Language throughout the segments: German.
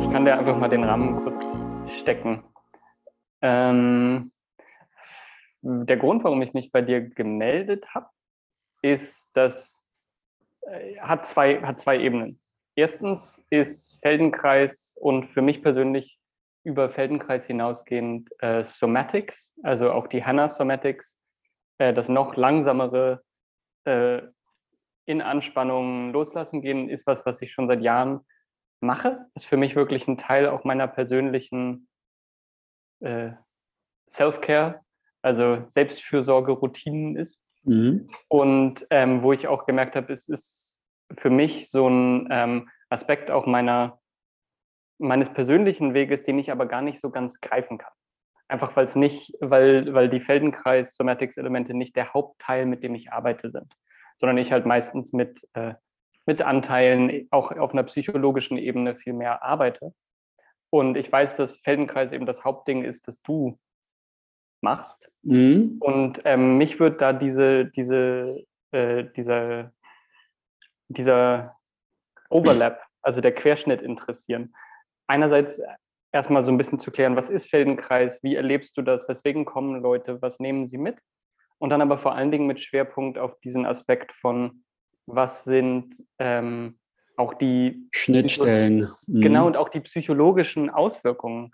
Ich kann dir einfach mal den Rahmen kurz stecken. Ähm, der Grund, warum ich mich bei dir gemeldet habe, ist, dass äh, hat zwei, hat zwei Ebenen. Erstens ist Feldenkreis und für mich persönlich über Feldenkreis hinausgehend äh, Somatics, also auch die HANA Somatics, äh, das noch langsamere äh, in Anspannung loslassen gehen, ist was, was ich schon seit Jahren mache. Ist für mich wirklich ein Teil auch meiner persönlichen äh, Self-Care, also Selbstfürsorge-Routinen ist. Mhm. Und ähm, wo ich auch gemerkt habe, es ist für mich so ein ähm, Aspekt auch meiner, meines persönlichen Weges, den ich aber gar nicht so ganz greifen kann. Einfach weil es nicht, weil, weil die Feldenkreis-Somatics-Elemente nicht der Hauptteil, mit dem ich arbeite, sind, sondern ich halt meistens mit, äh, mit Anteilen auch auf einer psychologischen Ebene viel mehr arbeite. Und ich weiß, dass Feldenkreis eben das Hauptding ist, das du machst. Mhm. Und ähm, mich würde da diese, diese, äh, dieser, dieser Overlap, also der Querschnitt interessieren. Einerseits erstmal so ein bisschen zu klären, was ist Feldenkreis, wie erlebst du das, weswegen kommen Leute, was nehmen sie mit? Und dann aber vor allen Dingen mit Schwerpunkt auf diesen Aspekt von, was sind ähm, auch die Schnittstellen. Genau, mhm. und auch die psychologischen Auswirkungen.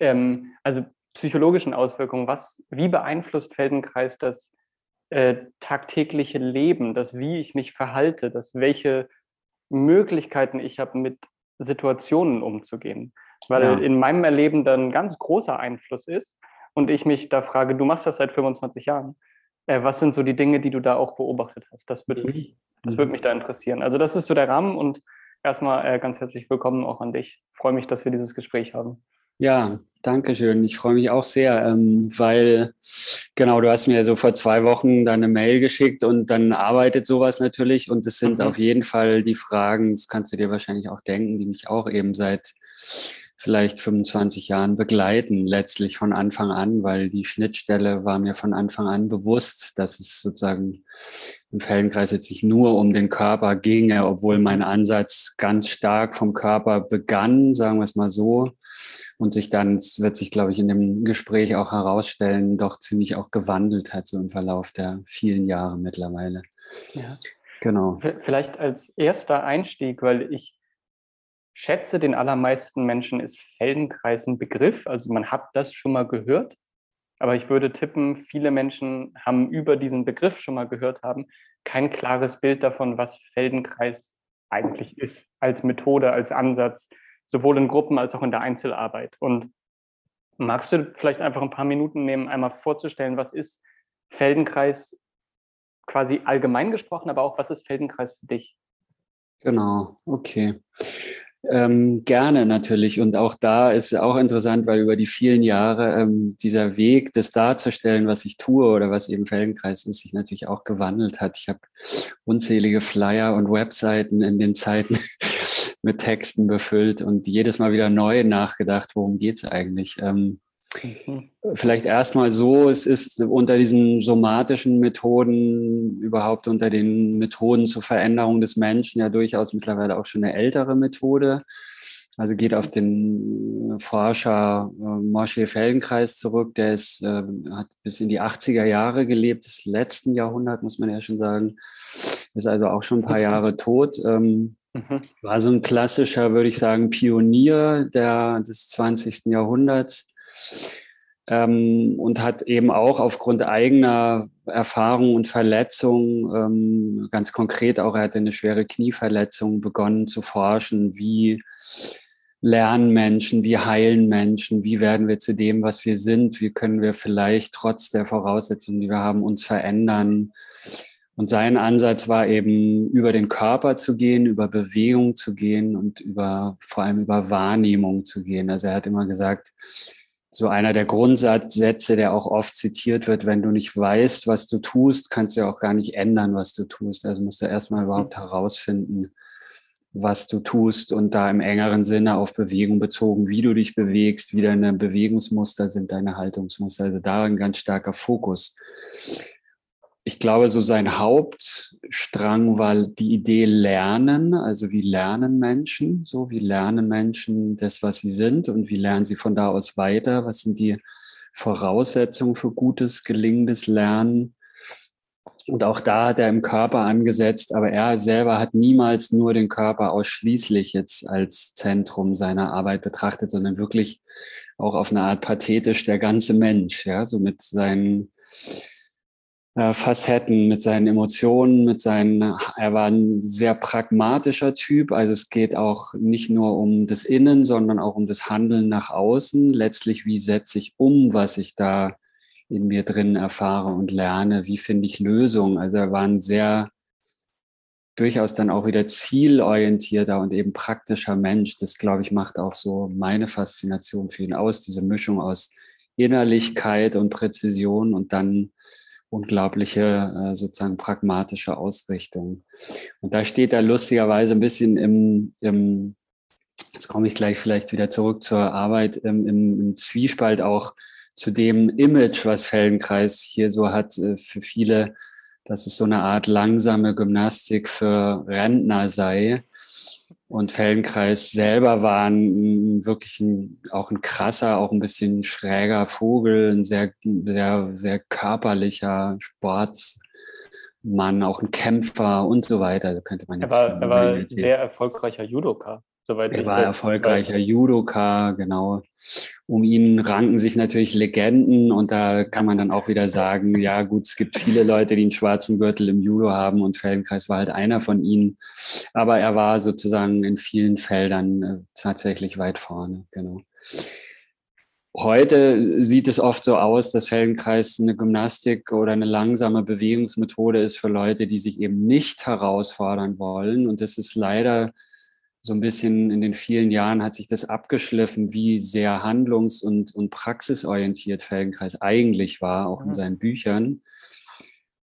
Ähm, also psychologischen Auswirkungen. Was, wie beeinflusst Feldenkreis das äh, tagtägliche Leben, das wie ich mich verhalte, das welche Möglichkeiten ich habe, mit Situationen umzugehen? Weil ja. in meinem Erleben dann ein ganz großer Einfluss ist und ich mich da frage, du machst das seit 25 Jahren. Äh, was sind so die Dinge, die du da auch beobachtet hast? Das würde mich, das würde mich da interessieren. Also das ist so der Rahmen und erstmal äh, ganz herzlich willkommen auch an dich. Ich freue mich, dass wir dieses Gespräch haben. Ja, danke schön. Ich freue mich auch sehr, ähm, weil genau, du hast mir so vor zwei Wochen deine Mail geschickt und dann arbeitet sowas natürlich und es sind mhm. auf jeden Fall die Fragen, das kannst du dir wahrscheinlich auch denken, die mich auch eben seit vielleicht 25 Jahren begleiten, letztlich von Anfang an, weil die Schnittstelle war mir von Anfang an bewusst, dass es sozusagen im Feldenkreis jetzt nicht nur um den Körper ginge, obwohl mein Ansatz ganz stark vom Körper begann, sagen wir es mal so, und sich dann, es wird sich, glaube ich, in dem Gespräch auch herausstellen, doch ziemlich auch gewandelt hat, so im Verlauf der vielen Jahre mittlerweile. Ja. Genau. Vielleicht als erster Einstieg, weil ich schätze, den allermeisten Menschen ist Feldenkreis ein Begriff. Also man hat das schon mal gehört. Aber ich würde tippen, viele Menschen haben über diesen Begriff schon mal gehört haben, kein klares Bild davon, was Feldenkreis eigentlich ist, als Methode, als Ansatz, sowohl in Gruppen als auch in der Einzelarbeit. Und magst du vielleicht einfach ein paar Minuten nehmen, einmal vorzustellen, was ist Feldenkreis quasi allgemein gesprochen, aber auch was ist Feldenkreis für dich? Genau, okay. Ähm, gerne natürlich. Und auch da ist auch interessant, weil über die vielen Jahre ähm, dieser Weg, das darzustellen, was ich tue oder was eben Feldenkreis ist, sich natürlich auch gewandelt hat. Ich habe unzählige Flyer und Webseiten in den Zeiten mit Texten befüllt und jedes Mal wieder neu nachgedacht, worum geht's eigentlich. Ähm, mhm. Vielleicht erstmal so, es ist unter diesen somatischen Methoden, überhaupt unter den Methoden zur Veränderung des Menschen ja durchaus mittlerweile auch schon eine ältere Methode. Also geht auf den Forscher äh, Moshe Feldenkreis zurück, der ist, äh, hat bis in die 80er Jahre gelebt, des letzten Jahrhundert, muss man ja schon sagen. Ist also auch schon ein paar Jahre tot. Ähm, Mhm. War so ein klassischer, würde ich sagen, Pionier der, des 20. Jahrhunderts ähm, und hat eben auch aufgrund eigener Erfahrungen und Verletzungen, ähm, ganz konkret auch, er hatte eine schwere Knieverletzung, begonnen zu forschen, wie lernen Menschen, wie heilen Menschen, wie werden wir zu dem, was wir sind, wie können wir vielleicht trotz der Voraussetzungen, die wir haben, uns verändern und sein Ansatz war eben, über den Körper zu gehen, über Bewegung zu gehen und über, vor allem über Wahrnehmung zu gehen. Also er hat immer gesagt, so einer der Grundsatzsätze, der auch oft zitiert wird, wenn du nicht weißt, was du tust, kannst du ja auch gar nicht ändern, was du tust. Also musst du erstmal überhaupt herausfinden, was du tust und da im engeren Sinne auf Bewegung bezogen, wie du dich bewegst, wie deine Bewegungsmuster sind, deine Haltungsmuster. Also da ein ganz starker Fokus ich glaube, so sein Hauptstrang war die Idee Lernen, also wie lernen Menschen, so wie lernen Menschen das, was sie sind? Und wie lernen sie von da aus weiter, was sind die Voraussetzungen für gutes, gelingendes Lernen. Und auch da hat er im Körper angesetzt, aber er selber hat niemals nur den Körper ausschließlich jetzt als Zentrum seiner Arbeit betrachtet, sondern wirklich auch auf eine Art pathetisch der ganze Mensch, ja, so mit seinen Facetten, mit seinen Emotionen, mit seinen, er war ein sehr pragmatischer Typ. Also es geht auch nicht nur um das Innen, sondern auch um das Handeln nach außen. Letztlich, wie setze ich um, was ich da in mir drin erfahre und lerne? Wie finde ich Lösungen? Also er war ein sehr durchaus dann auch wieder zielorientierter und eben praktischer Mensch. Das, glaube ich, macht auch so meine Faszination für ihn aus, diese Mischung aus Innerlichkeit und Präzision und dann unglaubliche äh, sozusagen pragmatische Ausrichtung. Und da steht er lustigerweise ein bisschen im, im jetzt komme ich gleich vielleicht wieder zurück zur Arbeit, im, im, im Zwiespalt auch zu dem Image, was Feldenkreis hier so hat äh, für viele, dass es so eine Art langsame Gymnastik für Rentner sei. Und Feldenkreis selber war ein, wirklich ein, auch ein krasser, auch ein bisschen schräger Vogel, ein sehr, sehr, sehr körperlicher Sportsmann, auch ein Kämpfer und so weiter. Könnte man jetzt. Er war, er war sehr erfolgreicher Judoka. Soweit er war erfolgreicher weiß. Judoka, genau. Um ihn ranken sich natürlich Legenden und da kann man dann auch wieder sagen, ja gut, es gibt viele Leute, die einen schwarzen Gürtel im Judo haben und Feldenkreis war halt einer von ihnen. Aber er war sozusagen in vielen Feldern äh, tatsächlich weit vorne, genau. Heute sieht es oft so aus, dass Feldenkreis eine Gymnastik oder eine langsame Bewegungsmethode ist für Leute, die sich eben nicht herausfordern wollen. Und das ist leider so ein bisschen in den vielen Jahren hat sich das abgeschliffen, wie sehr handlungs- und, und praxisorientiert Feldenkreis eigentlich war, auch in seinen Büchern.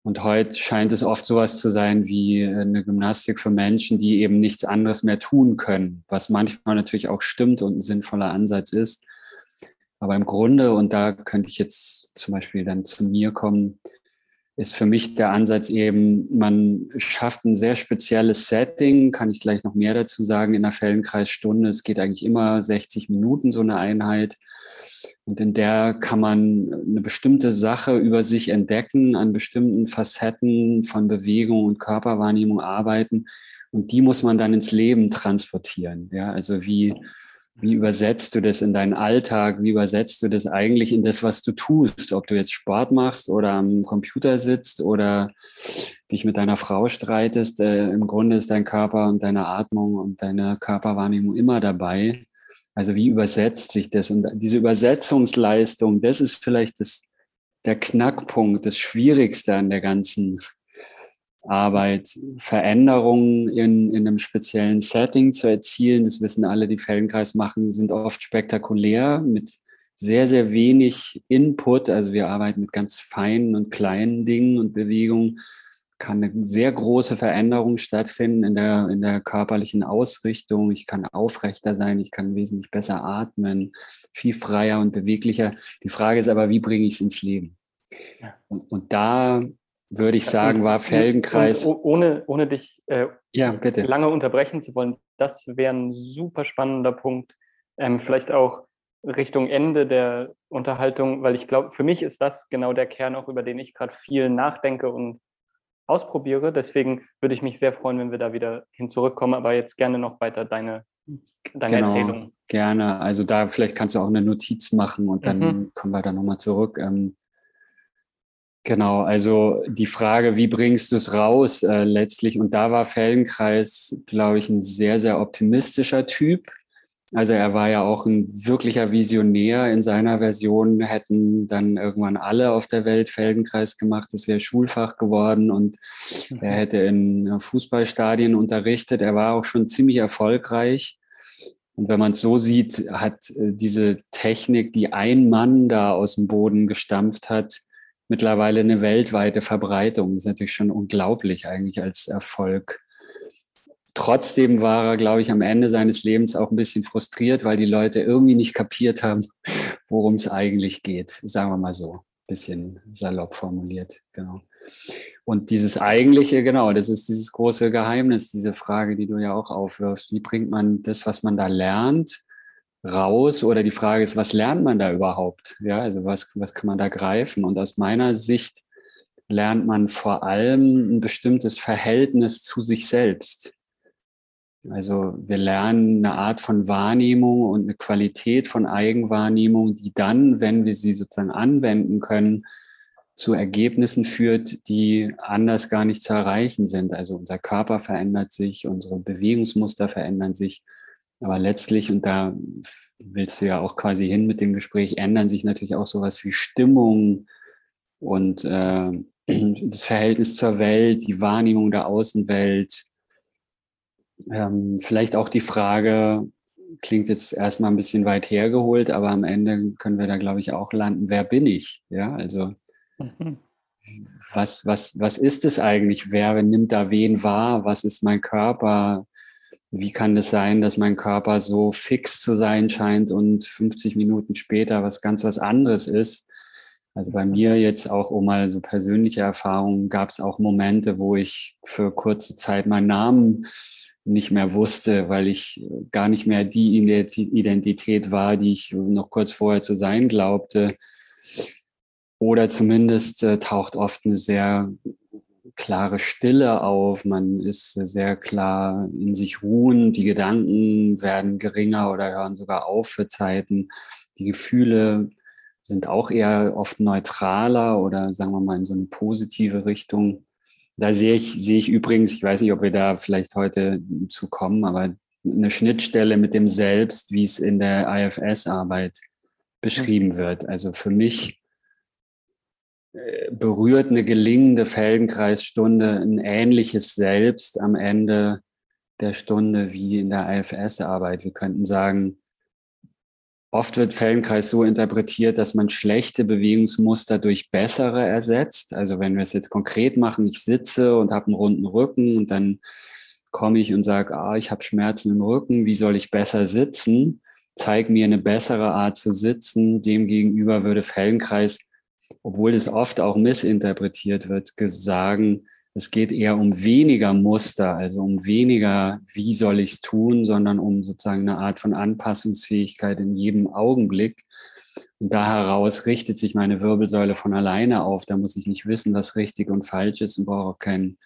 Und heute scheint es oft sowas zu sein wie eine Gymnastik für Menschen, die eben nichts anderes mehr tun können, was manchmal natürlich auch stimmt und ein sinnvoller Ansatz ist. Aber im Grunde, und da könnte ich jetzt zum Beispiel dann zu mir kommen, ist für mich der Ansatz eben, man schafft ein sehr spezielles Setting, kann ich gleich noch mehr dazu sagen, in der Feldenkreisstunde. Es geht eigentlich immer 60 Minuten so eine Einheit. Und in der kann man eine bestimmte Sache über sich entdecken, an bestimmten Facetten von Bewegung und Körperwahrnehmung arbeiten. Und die muss man dann ins Leben transportieren. Ja, also wie, wie übersetzt du das in deinen Alltag? Wie übersetzt du das eigentlich in das, was du tust? Ob du jetzt Sport machst oder am Computer sitzt oder dich mit deiner Frau streitest, äh, im Grunde ist dein Körper und deine Atmung und deine Körperwahrnehmung immer dabei. Also wie übersetzt sich das? Und diese Übersetzungsleistung, das ist vielleicht das, der Knackpunkt, das Schwierigste an der ganzen Arbeit, Veränderungen in, in einem speziellen Setting zu erzielen. Das wissen alle, die Feldenkreis machen, sind oft spektakulär mit sehr, sehr wenig Input. Also wir arbeiten mit ganz feinen und kleinen Dingen und Bewegungen. Kann eine sehr große Veränderung stattfinden in der, in der körperlichen Ausrichtung. Ich kann aufrechter sein, ich kann wesentlich besser atmen, viel freier und beweglicher. Die Frage ist aber, wie bringe ich es ins Leben? Und, und da würde ich sagen, war Feldenkreis. Und ohne, ohne dich äh, ja, bitte. lange unterbrechen zu wollen, das wäre ein super spannender Punkt. Ähm, vielleicht auch Richtung Ende der Unterhaltung, weil ich glaube, für mich ist das genau der Kern, auch über den ich gerade viel nachdenke und ausprobiere. Deswegen würde ich mich sehr freuen, wenn wir da wieder hin zurückkommen, aber jetzt gerne noch weiter deine, deine genau, Erzählung. Gerne. Also da vielleicht kannst du auch eine Notiz machen und dann mhm. kommen wir da nochmal zurück. Ähm, Genau, also die Frage, wie bringst du es raus äh, letztlich? Und da war Feldenkreis, glaube ich, ein sehr, sehr optimistischer Typ. Also er war ja auch ein wirklicher Visionär. In seiner Version hätten dann irgendwann alle auf der Welt Feldenkreis gemacht. Es wäre Schulfach geworden und er mhm. hätte in Fußballstadien unterrichtet. Er war auch schon ziemlich erfolgreich. Und wenn man es so sieht, hat äh, diese Technik, die ein Mann da aus dem Boden gestampft hat, mittlerweile eine weltweite Verbreitung. Das ist natürlich schon unglaublich eigentlich als Erfolg. Trotzdem war er, glaube ich, am Ende seines Lebens auch ein bisschen frustriert, weil die Leute irgendwie nicht kapiert haben, worum es eigentlich geht. Sagen wir mal so, ein bisschen salopp formuliert. Genau. Und dieses eigentliche, genau, das ist dieses große Geheimnis, diese Frage, die du ja auch aufwirfst. Wie bringt man das, was man da lernt, raus? Oder die Frage ist, was lernt man da überhaupt? Ja, also was, was kann man da greifen? Und aus meiner Sicht lernt man vor allem ein bestimmtes Verhältnis zu sich selbst. Also wir lernen eine Art von Wahrnehmung und eine Qualität von Eigenwahrnehmung, die dann, wenn wir sie sozusagen anwenden können, zu Ergebnissen führt, die anders gar nicht zu erreichen sind. Also unser Körper verändert sich, unsere Bewegungsmuster verändern sich. Aber letztlich, und da willst du ja auch quasi hin mit dem Gespräch, ändern sich natürlich auch sowas wie Stimmung und äh, das Verhältnis zur Welt, die Wahrnehmung der Außenwelt. Ähm, vielleicht auch die Frage, klingt jetzt erstmal ein bisschen weit hergeholt, aber am Ende können wir da, glaube ich, auch landen, wer bin ich? Ja, also mhm. was, was, was ist es eigentlich? Wer nimmt da wen wahr? Was ist mein Körper? Wie kann es sein, dass mein Körper so fix zu sein scheint und 50 Minuten später was ganz was anderes ist? Also bei mir jetzt auch, um mal so persönliche Erfahrungen, gab es auch Momente, wo ich für kurze Zeit meinen Namen nicht mehr wusste, weil ich gar nicht mehr die Identität war, die ich noch kurz vorher zu sein glaubte. Oder zumindest äh, taucht oft eine sehr klare Stille auf. Man ist sehr klar in sich ruhen. Die Gedanken werden geringer oder hören sogar auf für Zeiten. Die Gefühle sind auch eher oft neutraler oder sagen wir mal in so eine positive Richtung. Da sehe ich, sehe ich übrigens, ich weiß nicht, ob wir da vielleicht heute zu kommen, aber eine Schnittstelle mit dem Selbst, wie es in der IFS-Arbeit beschrieben wird. Also für mich berührt eine gelingende Feldenkreisstunde ein ähnliches Selbst am Ende der Stunde wie in der IFS-Arbeit. Wir könnten sagen, Oft wird Feldenkreis so interpretiert, dass man schlechte Bewegungsmuster durch bessere ersetzt. Also wenn wir es jetzt konkret machen, ich sitze und habe einen runden Rücken und dann komme ich und sage, ah, ich habe Schmerzen im Rücken, wie soll ich besser sitzen? Zeig mir eine bessere Art zu sitzen. Demgegenüber würde Feldenkreis, obwohl das oft auch missinterpretiert wird, sagen, es geht eher um weniger Muster, also um weniger, wie soll ich es tun, sondern um sozusagen eine Art von Anpassungsfähigkeit in jedem Augenblick. Und da heraus richtet sich meine Wirbelsäule von alleine auf. Da muss ich nicht wissen, was richtig und falsch ist und brauche auch kein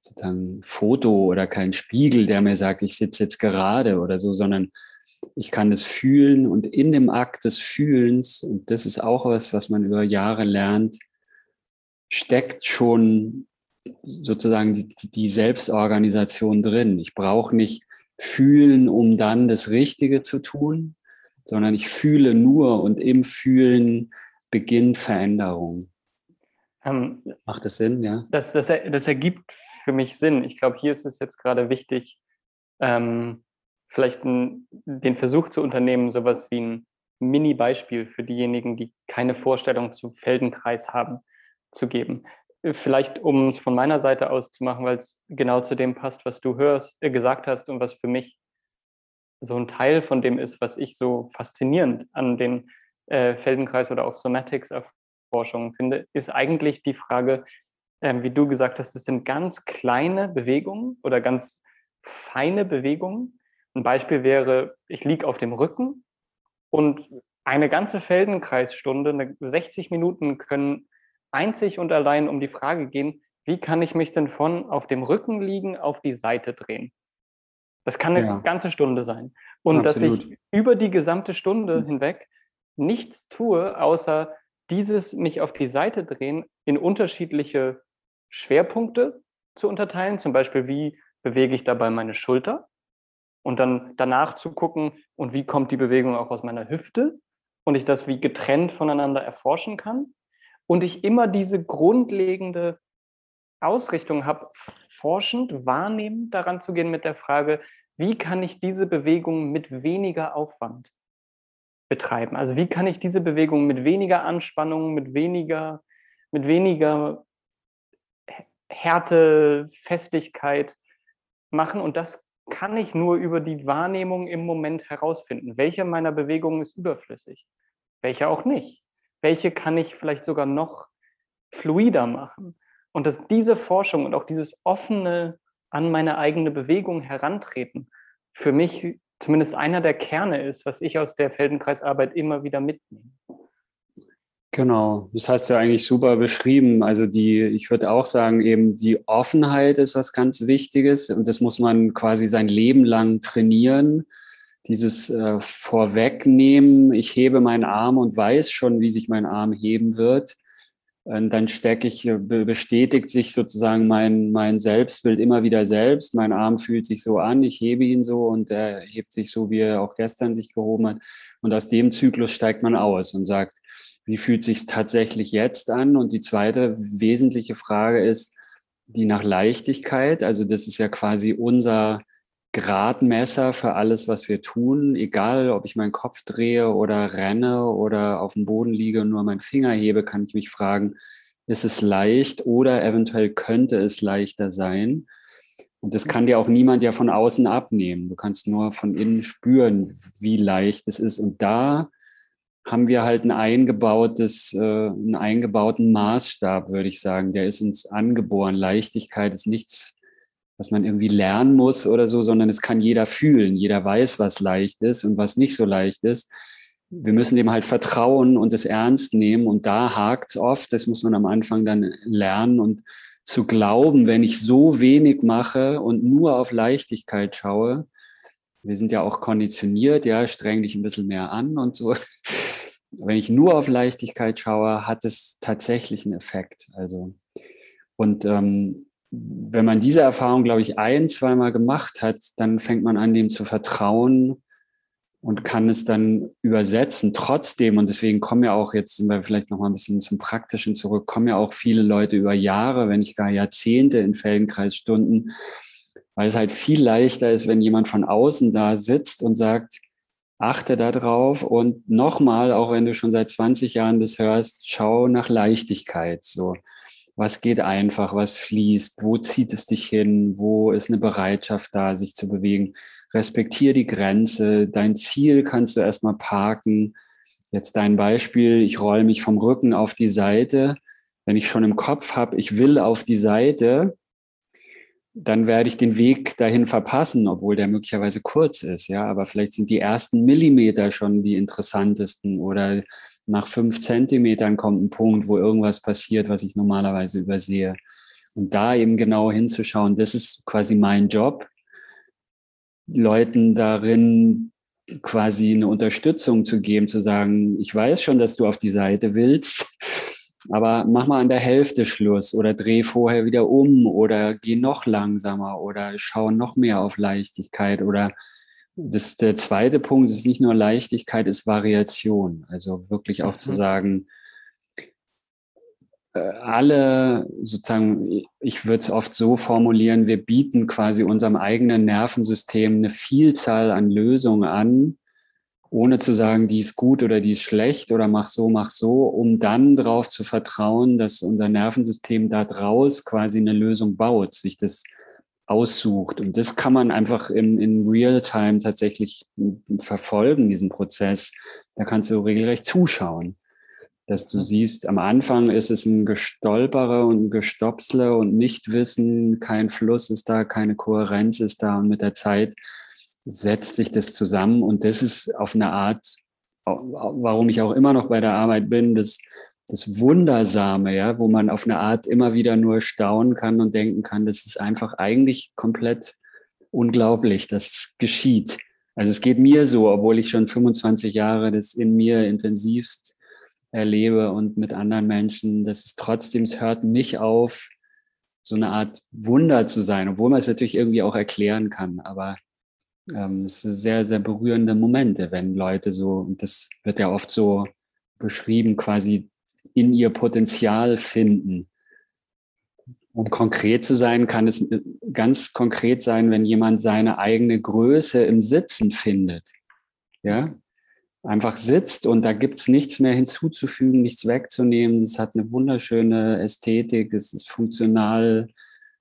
sozusagen Foto oder kein Spiegel, der mir sagt, ich sitze jetzt gerade oder so, sondern ich kann es fühlen und in dem Akt des Fühlens, und das ist auch was, was man über Jahre lernt, steckt schon sozusagen die, die Selbstorganisation drin. Ich brauche nicht fühlen, um dann das Richtige zu tun, sondern ich fühle nur und im Fühlen beginnt Veränderung. Ähm, Macht das Sinn, ja? Das, das, das ergibt für mich Sinn. Ich glaube, hier ist es jetzt gerade wichtig, ähm, vielleicht ein, den Versuch zu unternehmen, sowas wie ein Mini-Beispiel für diejenigen, die keine Vorstellung zum Feldenkreis haben, zu geben vielleicht um es von meiner Seite aus zu machen, weil es genau zu dem passt, was du hörst, äh, gesagt hast und was für mich so ein Teil von dem ist, was ich so faszinierend an den äh, Feldenkreis oder auch Somatics-Erforschungen finde, ist eigentlich die Frage, äh, wie du gesagt hast, es sind ganz kleine Bewegungen oder ganz feine Bewegungen. Ein Beispiel wäre, ich liege auf dem Rücken und eine ganze Feldenkreisstunde, 60 Minuten können einzig und allein um die Frage gehen, wie kann ich mich denn von auf dem Rücken liegen auf die Seite drehen? Das kann eine ja. ganze Stunde sein. Und Absolut. dass ich über die gesamte Stunde hinweg nichts tue, außer dieses mich auf die Seite drehen in unterschiedliche Schwerpunkte zu unterteilen. Zum Beispiel, wie bewege ich dabei meine Schulter? Und dann danach zu gucken, und wie kommt die Bewegung auch aus meiner Hüfte? Und ich das wie getrennt voneinander erforschen kann und ich immer diese grundlegende Ausrichtung habe, forschend, wahrnehmend daran zu gehen mit der Frage, wie kann ich diese Bewegung mit weniger Aufwand betreiben? Also wie kann ich diese Bewegung mit weniger Anspannung, mit weniger, mit weniger Härte, Festigkeit machen? Und das kann ich nur über die Wahrnehmung im Moment herausfinden. Welche meiner Bewegungen ist überflüssig? Welche auch nicht? welche kann ich vielleicht sogar noch fluider machen? Und dass diese Forschung und auch dieses offene an meine eigene Bewegung herantreten für mich zumindest einer der Kerne ist, was ich aus der Feldenkreisarbeit immer wieder mitnehme. Genau, das hast du eigentlich super beschrieben. Also die, ich würde auch sagen, eben die Offenheit ist was ganz Wichtiges und das muss man quasi sein Leben lang trainieren. Dieses äh, Vorwegnehmen, ich hebe meinen Arm und weiß schon, wie sich mein Arm heben wird. Und dann stecke ich, äh, bestätigt sich sozusagen mein, mein Selbstbild immer wieder selbst. Mein Arm fühlt sich so an, ich hebe ihn so und er hebt sich so, wie er auch gestern sich gehoben hat. Und aus dem Zyklus steigt man aus und sagt, wie fühlt sich tatsächlich jetzt an? Und die zweite wesentliche Frage ist die nach Leichtigkeit. Also das ist ja quasi unser Gradmesser für alles, was wir tun. Egal, ob ich meinen Kopf drehe oder renne oder auf dem Boden liege und nur meinen Finger hebe, kann ich mich fragen, ist es leicht oder eventuell könnte es leichter sein? Und das kann dir auch niemand ja von außen abnehmen. Du kannst nur von innen spüren, wie leicht es ist. Und da haben wir halt ein eingebautes, äh, einen eingebauten Maßstab, würde ich sagen. Der ist uns angeboren. Leichtigkeit ist nichts, was man irgendwie lernen muss oder so, sondern es kann jeder fühlen. Jeder weiß, was leicht ist und was nicht so leicht ist. Wir müssen dem halt vertrauen und es ernst nehmen. Und da hakt es oft. Das muss man am Anfang dann lernen und zu glauben, wenn ich so wenig mache und nur auf Leichtigkeit schaue, wir sind ja auch konditioniert, ja, streng dich ein bisschen mehr an und so. Wenn ich nur auf Leichtigkeit schaue, hat es tatsächlich einen Effekt. Also, und ähm, wenn man diese Erfahrung, glaube ich, ein, zweimal gemacht hat, dann fängt man an, dem zu vertrauen und kann es dann übersetzen. Trotzdem, und deswegen kommen ja auch, jetzt sind wir vielleicht noch mal ein bisschen zum Praktischen zurück, kommen ja auch viele Leute über Jahre, wenn nicht gar Jahrzehnte in Feldenkreisstunden, weil es halt viel leichter ist, wenn jemand von außen da sitzt und sagt, achte da drauf und nochmal, auch wenn du schon seit 20 Jahren das hörst, schau nach Leichtigkeit. So, was geht einfach, was fließt, wo zieht es dich hin, wo ist eine Bereitschaft da, sich zu bewegen. Respektier die Grenze, dein Ziel kannst du erstmal parken. Jetzt dein Beispiel, ich roll mich vom Rücken auf die Seite. Wenn ich schon im Kopf habe, ich will auf die Seite, dann werde ich den Weg dahin verpassen, obwohl der möglicherweise kurz ist. Ja, aber vielleicht sind die ersten Millimeter schon die interessantesten oder nach fünf Zentimetern kommt ein Punkt, wo irgendwas passiert, was ich normalerweise übersehe. Und da eben genau hinzuschauen, das ist quasi mein Job, Leuten darin quasi eine Unterstützung zu geben, zu sagen, ich weiß schon, dass du auf die Seite willst, aber mach mal an der Hälfte Schluss oder dreh vorher wieder um oder geh noch langsamer oder schau noch mehr auf Leichtigkeit oder das, der zweite Punkt ist nicht nur Leichtigkeit, ist Variation. Also wirklich auch mhm. zu sagen, äh, alle sozusagen, ich würde es oft so formulieren, wir bieten quasi unserem eigenen Nervensystem eine Vielzahl an Lösungen an, ohne zu sagen, die ist gut oder die ist schlecht oder mach so, mach so, um dann darauf zu vertrauen, dass unser Nervensystem da draus quasi eine Lösung baut, sich das aussucht. Und das kann man einfach im, in Real-Time tatsächlich verfolgen, diesen Prozess. Da kannst du regelrecht zuschauen, dass du siehst, am Anfang ist es ein Gestolpere und ein Gestopsle und Nichtwissen, kein Fluss ist da, keine Kohärenz ist da und mit der Zeit setzt sich das zusammen und das ist auf eine Art, warum ich auch immer noch bei der Arbeit bin, das, das Wundersame, ja, wo man auf eine Art immer wieder nur staunen kann und denken kann, das ist einfach eigentlich komplett unglaublich, dass es geschieht. Also es geht mir so, obwohl ich schon 25 Jahre das in mir intensivst erlebe und mit anderen Menschen, dass es trotzdem, es hört nicht auf, so eine Art Wunder zu sein, obwohl man es natürlich irgendwie auch erklären kann. Aber ähm, es ist sehr, sehr berührende Momente, wenn Leute so, und das wird ja oft so beschrieben, quasi in ihr Potenzial finden. Um konkret zu sein, kann es ganz konkret sein, wenn jemand seine eigene Größe im Sitzen findet. Ja, einfach sitzt und da gibt es nichts mehr hinzuzufügen, nichts wegzunehmen. Es hat eine wunderschöne Ästhetik, es ist funktional,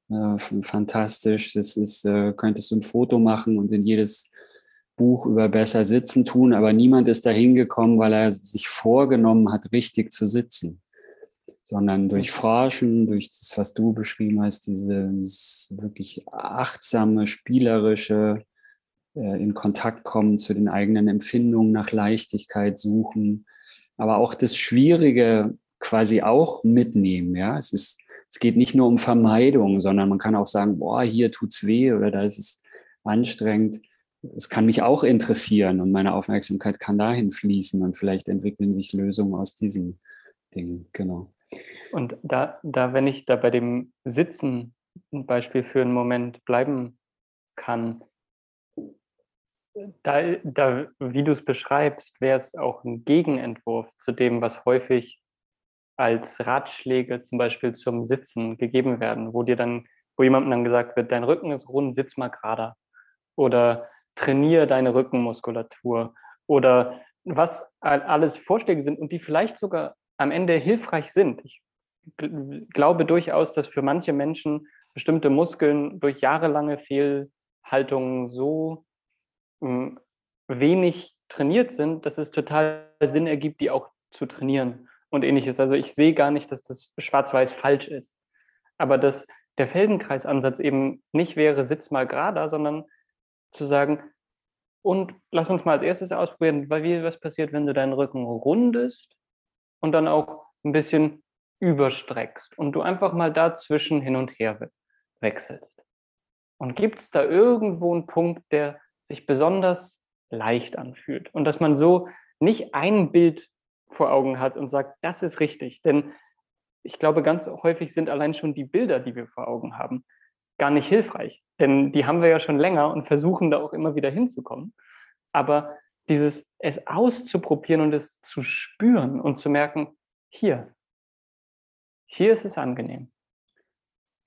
äh, fantastisch. Das ist, äh, könntest du ein Foto machen und in jedes Buch über besser sitzen tun, aber niemand ist da hingekommen, weil er sich vorgenommen hat, richtig zu sitzen. sondern durch Forschen, durch das, was du beschrieben hast, dieses wirklich achtsame, spielerische, äh, in Kontakt kommen zu den eigenen Empfindungen, nach Leichtigkeit suchen, aber auch das Schwierige quasi auch mitnehmen. Ja, es ist, es geht nicht nur um Vermeidung, sondern man kann auch sagen, boah, hier tut's weh oder da ist es anstrengend. Es kann mich auch interessieren und meine Aufmerksamkeit kann dahin fließen und vielleicht entwickeln sich Lösungen aus diesen Dingen. Genau. Und da, da, wenn ich da bei dem Sitzen ein Beispiel für einen Moment bleiben kann, da, da wie du es beschreibst, wäre es auch ein Gegenentwurf zu dem, was häufig als Ratschläge zum Beispiel zum Sitzen gegeben werden, wo dir dann, wo jemandem dann gesagt wird, dein Rücken ist rund, sitz mal gerader. Oder trainiere deine Rückenmuskulatur. Oder was alles Vorschläge sind und die vielleicht sogar am Ende hilfreich sind. Ich glaube durchaus, dass für manche Menschen bestimmte Muskeln durch jahrelange Fehlhaltungen so hm, wenig trainiert sind, dass es total Sinn ergibt, die auch zu trainieren und ähnliches. Also ich sehe gar nicht, dass das schwarz-weiß falsch ist. Aber dass der Feldenkreisansatz eben nicht wäre, sitz mal gerader, sondern zu sagen, und lass uns mal als erstes ausprobieren, weil wie, was passiert, wenn du deinen Rücken rundest und dann auch ein bisschen überstreckst und du einfach mal dazwischen hin und her wechselst. Und gibt es da irgendwo einen Punkt, der sich besonders leicht anfühlt und dass man so nicht ein Bild vor Augen hat und sagt, das ist richtig. Denn ich glaube, ganz häufig sind allein schon die Bilder, die wir vor Augen haben, gar nicht hilfreich. Denn die haben wir ja schon länger und versuchen da auch immer wieder hinzukommen. Aber dieses es auszuprobieren und es zu spüren und zu merken, hier, hier ist es angenehm.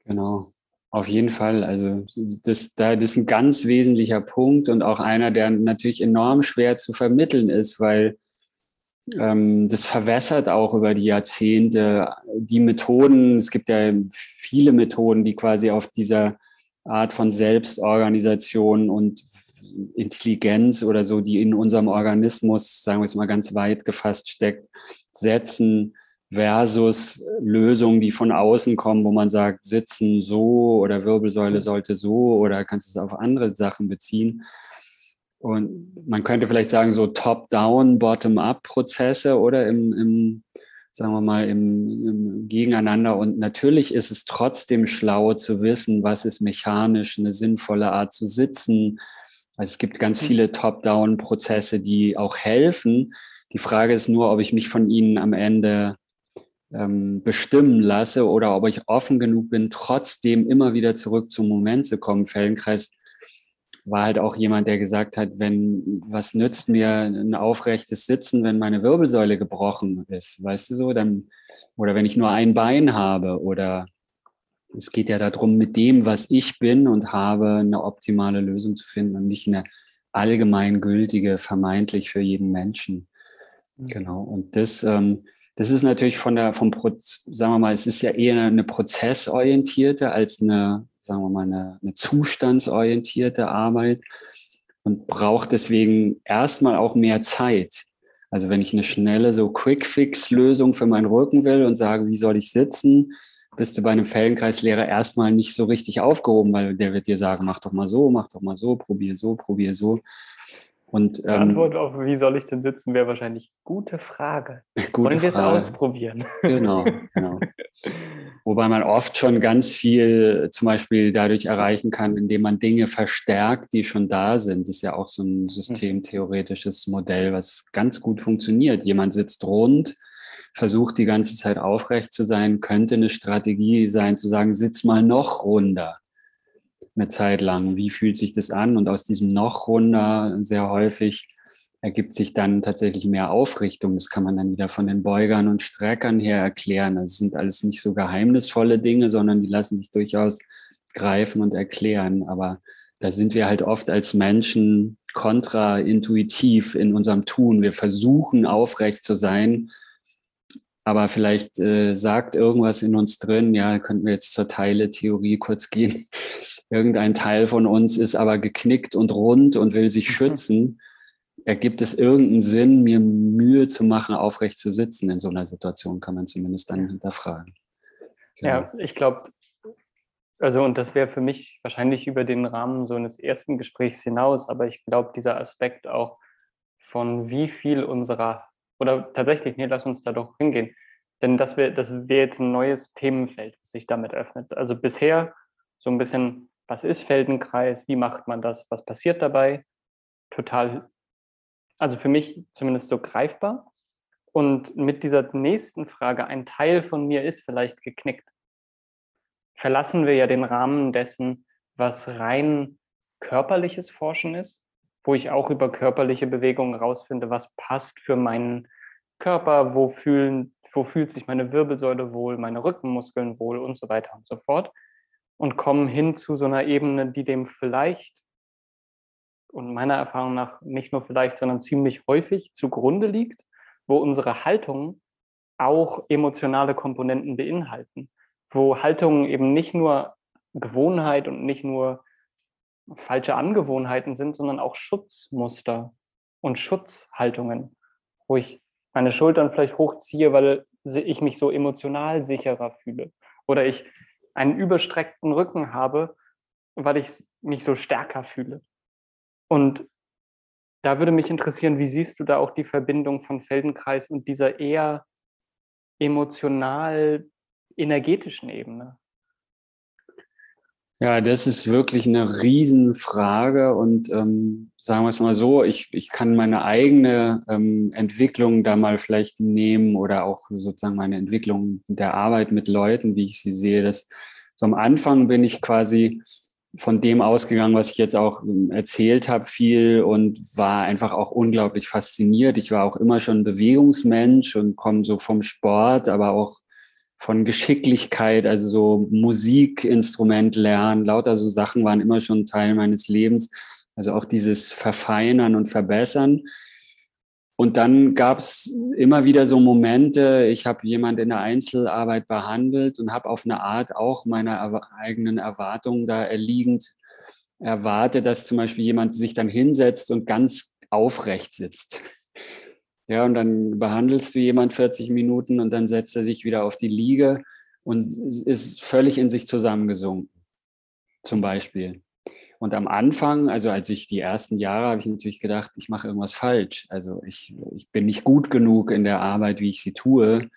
Genau, auf jeden Fall. Also das, das ist ein ganz wesentlicher Punkt und auch einer, der natürlich enorm schwer zu vermitteln ist, weil das verwässert auch über die Jahrzehnte die Methoden. Es gibt ja viele Methoden, die quasi auf dieser Art von Selbstorganisation und Intelligenz oder so, die in unserem Organismus, sagen wir es mal ganz weit gefasst steckt, setzen versus Lösungen, die von außen kommen, wo man sagt, sitzen so oder Wirbelsäule sollte so oder kannst es auf andere Sachen beziehen. Und man könnte vielleicht sagen, so Top-Down, Bottom-up-Prozesse oder im, im, sagen wir mal, im, im, Gegeneinander. Und natürlich ist es trotzdem schlau zu wissen, was ist mechanisch eine sinnvolle Art zu sitzen, also es gibt ganz mhm. viele Top-Down-Prozesse, die auch helfen. Die Frage ist nur, ob ich mich von ihnen am Ende ähm, bestimmen lasse oder ob ich offen genug bin, trotzdem immer wieder zurück zum Moment zu kommen. Feldenkreis war halt auch jemand, der gesagt hat, wenn, was nützt mir ein aufrechtes Sitzen, wenn meine Wirbelsäule gebrochen ist, weißt du so, dann, oder wenn ich nur ein Bein habe oder es geht ja darum, mit dem, was ich bin und habe, eine optimale Lösung zu finden und nicht eine allgemeingültige, vermeintlich für jeden Menschen. Mhm. Genau. Und das, ähm, das ist natürlich von der, vom Proz sagen wir mal, es ist ja eher eine prozessorientierte als eine, sagen wir mal, eine, eine zustandsorientierte Arbeit und braucht deswegen erstmal auch mehr Zeit. Also wenn ich eine schnelle, so Quick-Fix-Lösung für meinen Rücken will und sage, wie soll ich sitzen, bist du bei einem Feldenkreislehrer erstmal nicht so richtig aufgehoben, weil der wird dir sagen, mach doch mal so, mach doch mal so, probier so, probier so. Und, ähm, Die Antwort auf, wie soll ich denn sitzen, wäre wahrscheinlich gute Frage. Gute Wollen wir es ausprobieren? Genau, genau. Wobei man oft schon ganz viel zum Beispiel dadurch erreichen kann, indem man Dinge verstärkt, die schon da sind. Das ist ja auch so ein systemtheoretisches Modell, was ganz gut funktioniert. Jemand sitzt rund, versucht die ganze Zeit aufrecht zu sein, könnte eine Strategie sein, zu sagen, sitz mal noch runder eine Zeit lang. Wie fühlt sich das an? Und aus diesem noch runder sehr häufig ergibt sich dann tatsächlich mehr Aufrichtung. Das kann man dann wieder von den Beugern und Streckern her erklären. Das sind alles nicht so geheimnisvolle Dinge, sondern die lassen sich durchaus greifen und erklären. Aber da sind wir halt oft als Menschen kontraintuitiv in unserem Tun. Wir versuchen aufrecht zu sein, aber vielleicht äh, sagt irgendwas in uns drin, ja, könnten wir jetzt zur Teile-Theorie kurz gehen. Irgendein Teil von uns ist aber geknickt und rund und will sich mhm. schützen. ergibt es irgendeinen Sinn, mir Mühe zu machen, aufrecht zu sitzen in so einer Situation, kann man zumindest dann hinterfragen. Genau. Ja, ich glaube, also und das wäre für mich wahrscheinlich über den Rahmen so eines ersten Gesprächs hinaus, aber ich glaube, dieser Aspekt auch von wie viel unserer, oder tatsächlich, nee, lass uns da doch hingehen, denn das wäre das wär jetzt ein neues Themenfeld, das sich damit öffnet. Also bisher so ein bisschen, was ist Feldenkreis, wie macht man das, was passiert dabei? Total also für mich zumindest so greifbar. Und mit dieser nächsten Frage, ein Teil von mir ist vielleicht geknickt, verlassen wir ja den Rahmen dessen, was rein körperliches Forschen ist, wo ich auch über körperliche Bewegungen rausfinde, was passt für meinen Körper, wo, fühlen, wo fühlt sich meine Wirbelsäule wohl, meine Rückenmuskeln wohl und so weiter und so fort. Und kommen hin zu so einer Ebene, die dem vielleicht und meiner Erfahrung nach nicht nur vielleicht, sondern ziemlich häufig zugrunde liegt, wo unsere Haltungen auch emotionale Komponenten beinhalten, wo Haltungen eben nicht nur Gewohnheit und nicht nur falsche Angewohnheiten sind, sondern auch Schutzmuster und Schutzhaltungen, wo ich meine Schultern vielleicht hochziehe, weil ich mich so emotional sicherer fühle oder ich einen überstreckten Rücken habe, weil ich mich so stärker fühle. Und da würde mich interessieren, wie siehst du da auch die Verbindung von Feldenkreis und dieser eher emotional energetischen Ebene? Ja, das ist wirklich eine Riesenfrage und ähm, sagen wir es mal so, ich, ich kann meine eigene ähm, Entwicklung da mal vielleicht nehmen oder auch sozusagen meine Entwicklung der Arbeit mit Leuten, wie ich sie sehe. Dass so am Anfang bin ich quasi von dem ausgegangen, was ich jetzt auch ähm, erzählt habe, viel und war einfach auch unglaublich fasziniert. Ich war auch immer schon Bewegungsmensch und komme so vom Sport, aber auch von Geschicklichkeit, also so Musikinstrument lernen, lauter so Sachen waren immer schon Teil meines Lebens. Also auch dieses Verfeinern und Verbessern. Und dann gab es immer wieder so Momente, ich habe jemand in der Einzelarbeit behandelt und habe auf eine Art auch meiner eigenen Erwartungen da erliegend erwartet, dass zum Beispiel jemand sich dann hinsetzt und ganz aufrecht sitzt. Ja, und dann behandelst du jemand 40 Minuten und dann setzt er sich wieder auf die Liege und ist völlig in sich zusammengesunken. Zum Beispiel. Und am Anfang, also als ich die ersten Jahre, habe ich natürlich gedacht, ich mache irgendwas falsch. Also ich, ich bin nicht gut genug in der Arbeit, wie ich sie tue.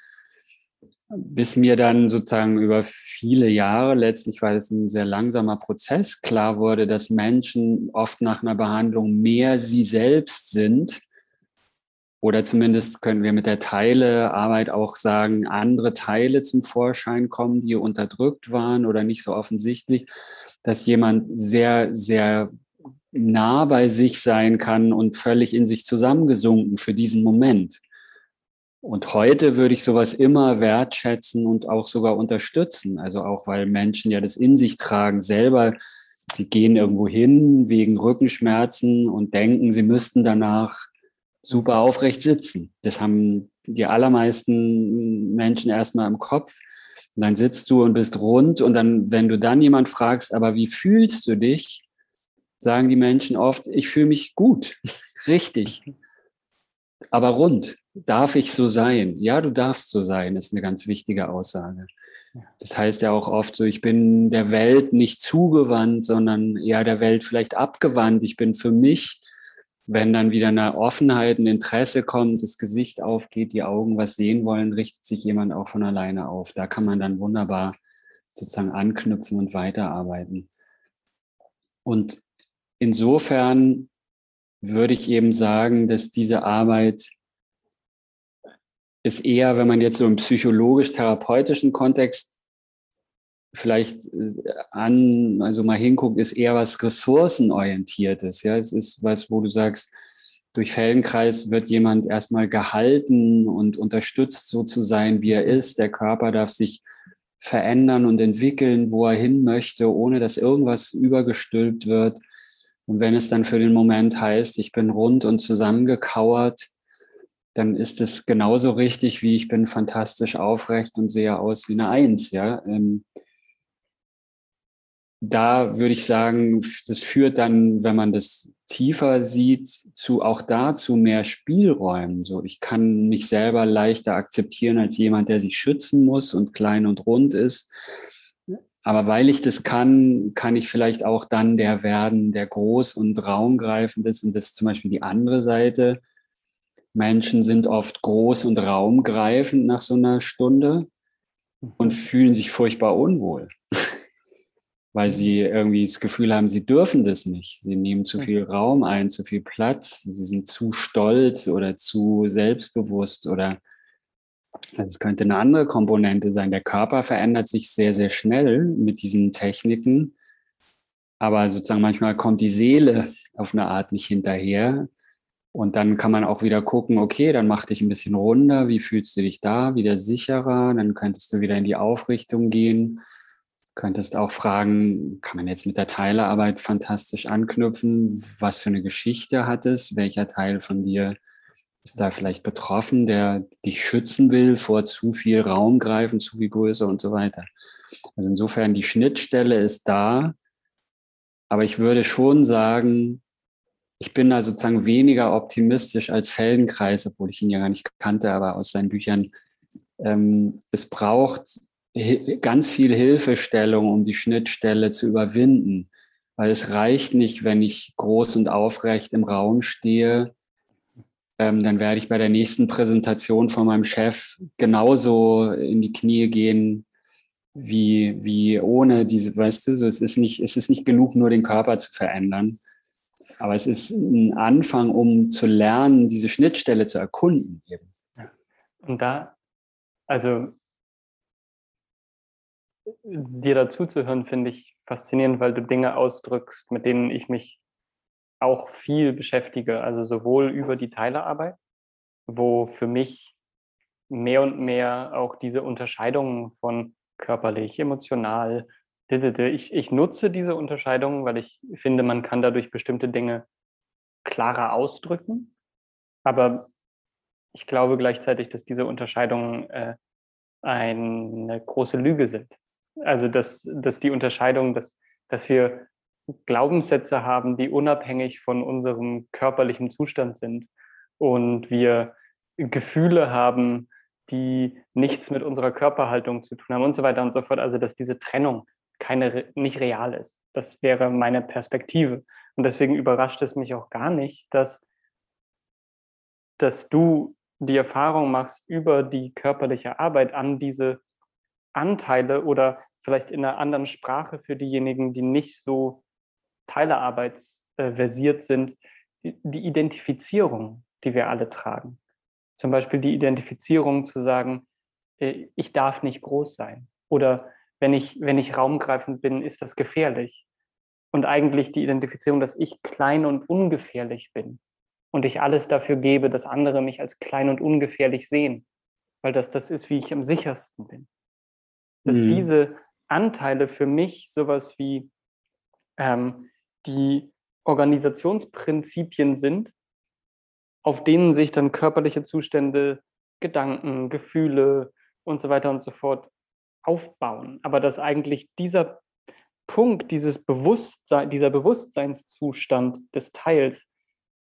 Bis mir dann sozusagen über viele Jahre, letztlich war es ein sehr langsamer Prozess, klar wurde, dass Menschen oft nach einer Behandlung mehr sie selbst sind. Oder zumindest können wir mit der Teilearbeit auch sagen, andere Teile zum Vorschein kommen, die unterdrückt waren oder nicht so offensichtlich dass jemand sehr, sehr nah bei sich sein kann und völlig in sich zusammengesunken für diesen Moment. Und heute würde ich sowas immer wertschätzen und auch sogar unterstützen. Also auch, weil Menschen ja das in sich tragen, selber, sie gehen irgendwo hin wegen Rückenschmerzen und denken, sie müssten danach super aufrecht sitzen. Das haben die allermeisten Menschen erstmal im Kopf. Und dann sitzt du und bist rund und dann, wenn du dann jemand fragst, aber wie fühlst du dich, sagen die Menschen oft, ich fühle mich gut, richtig, aber rund. Darf ich so sein? Ja, du darfst so sein, ist eine ganz wichtige Aussage. Das heißt ja auch oft so, ich bin der Welt nicht zugewandt, sondern eher der Welt vielleicht abgewandt. Ich bin für mich wenn dann wieder eine Offenheit, ein Interesse kommt, das Gesicht aufgeht, die Augen was sehen wollen, richtet sich jemand auch von alleine auf. Da kann man dann wunderbar sozusagen anknüpfen und weiterarbeiten. Und insofern würde ich eben sagen, dass diese Arbeit ist eher, wenn man jetzt so im psychologisch-therapeutischen Kontext vielleicht äh, an, also mal hinguckt, ist eher was ressourcenorientiertes. Ja, es ist was, wo du sagst, durch Feldenkreis wird jemand erstmal gehalten und unterstützt, so zu sein, wie er ist. Der Körper darf sich verändern und entwickeln, wo er hin möchte, ohne dass irgendwas übergestülpt wird. Und wenn es dann für den Moment heißt, ich bin rund und zusammengekauert, dann ist es genauso richtig, wie ich bin fantastisch aufrecht und sehe aus wie eine Eins. Ja, ähm, da würde ich sagen, das führt dann, wenn man das tiefer sieht, zu auch dazu mehr Spielräumen. So, ich kann mich selber leichter akzeptieren als jemand, der sich schützen muss und klein und rund ist. Aber weil ich das kann, kann ich vielleicht auch dann der werden, der groß und raumgreifend ist. Und das ist zum Beispiel die andere Seite. Menschen sind oft groß und raumgreifend nach so einer Stunde und fühlen sich furchtbar unwohl weil sie irgendwie das Gefühl haben, sie dürfen das nicht. Sie nehmen zu viel Raum ein, zu viel Platz, sie sind zu stolz oder zu selbstbewusst oder es könnte eine andere Komponente sein. Der Körper verändert sich sehr, sehr schnell mit diesen Techniken, aber sozusagen manchmal kommt die Seele auf eine Art nicht hinterher. Und dann kann man auch wieder gucken, okay, dann mach dich ein bisschen runder, wie fühlst du dich da, wieder sicherer, dann könntest du wieder in die Aufrichtung gehen Könntest auch fragen, kann man jetzt mit der Teilearbeit fantastisch anknüpfen? Was für eine Geschichte hat es? Welcher Teil von dir ist da vielleicht betroffen, der dich schützen will vor zu viel Raum greifen, zu viel Größe und so weiter? Also insofern, die Schnittstelle ist da, aber ich würde schon sagen, ich bin da sozusagen weniger optimistisch als Feldenkreis, obwohl ich ihn ja gar nicht kannte, aber aus seinen Büchern. Ähm, es braucht ganz viel Hilfestellung, um die Schnittstelle zu überwinden. Weil es reicht nicht, wenn ich groß und aufrecht im Raum stehe, ähm, dann werde ich bei der nächsten Präsentation von meinem Chef genauso in die Knie gehen, wie, wie ohne diese, weißt du, so, es ist nicht, es ist nicht genug, nur den Körper zu verändern. Aber es ist ein Anfang, um zu lernen, diese Schnittstelle zu erkunden. Eben. Und da, also dir dazu zu hören, finde ich faszinierend, weil du Dinge ausdrückst, mit denen ich mich auch viel beschäftige. Also sowohl über die Teilerarbeit, wo für mich mehr und mehr auch diese Unterscheidungen von körperlich, emotional, ich, ich nutze diese Unterscheidungen, weil ich finde, man kann dadurch bestimmte Dinge klarer ausdrücken. Aber ich glaube gleichzeitig, dass diese Unterscheidungen äh, eine große Lüge sind. Also dass, dass die Unterscheidung, dass, dass wir Glaubenssätze haben, die unabhängig von unserem körperlichen Zustand sind und wir Gefühle haben, die nichts mit unserer Körperhaltung zu tun haben und so weiter und so fort. Also dass diese Trennung keine, nicht real ist. Das wäre meine Perspektive. Und deswegen überrascht es mich auch gar nicht, dass, dass du die Erfahrung machst über die körperliche Arbeit an diese Anteile oder vielleicht in einer anderen Sprache für diejenigen, die nicht so teilearbeitsversiert sind, die Identifizierung, die wir alle tragen. Zum Beispiel die Identifizierung zu sagen, äh, ich darf nicht groß sein. Oder wenn ich, wenn ich raumgreifend bin, ist das gefährlich. Und eigentlich die Identifizierung, dass ich klein und ungefährlich bin. Und ich alles dafür gebe, dass andere mich als klein und ungefährlich sehen. Weil das das ist, wie ich am sichersten bin dass mhm. diese Anteile für mich sowas wie ähm, die Organisationsprinzipien sind, auf denen sich dann körperliche Zustände, Gedanken, Gefühle und so weiter und so fort aufbauen. Aber dass eigentlich dieser Punkt, dieses Bewusstsein, dieser Bewusstseinszustand des Teils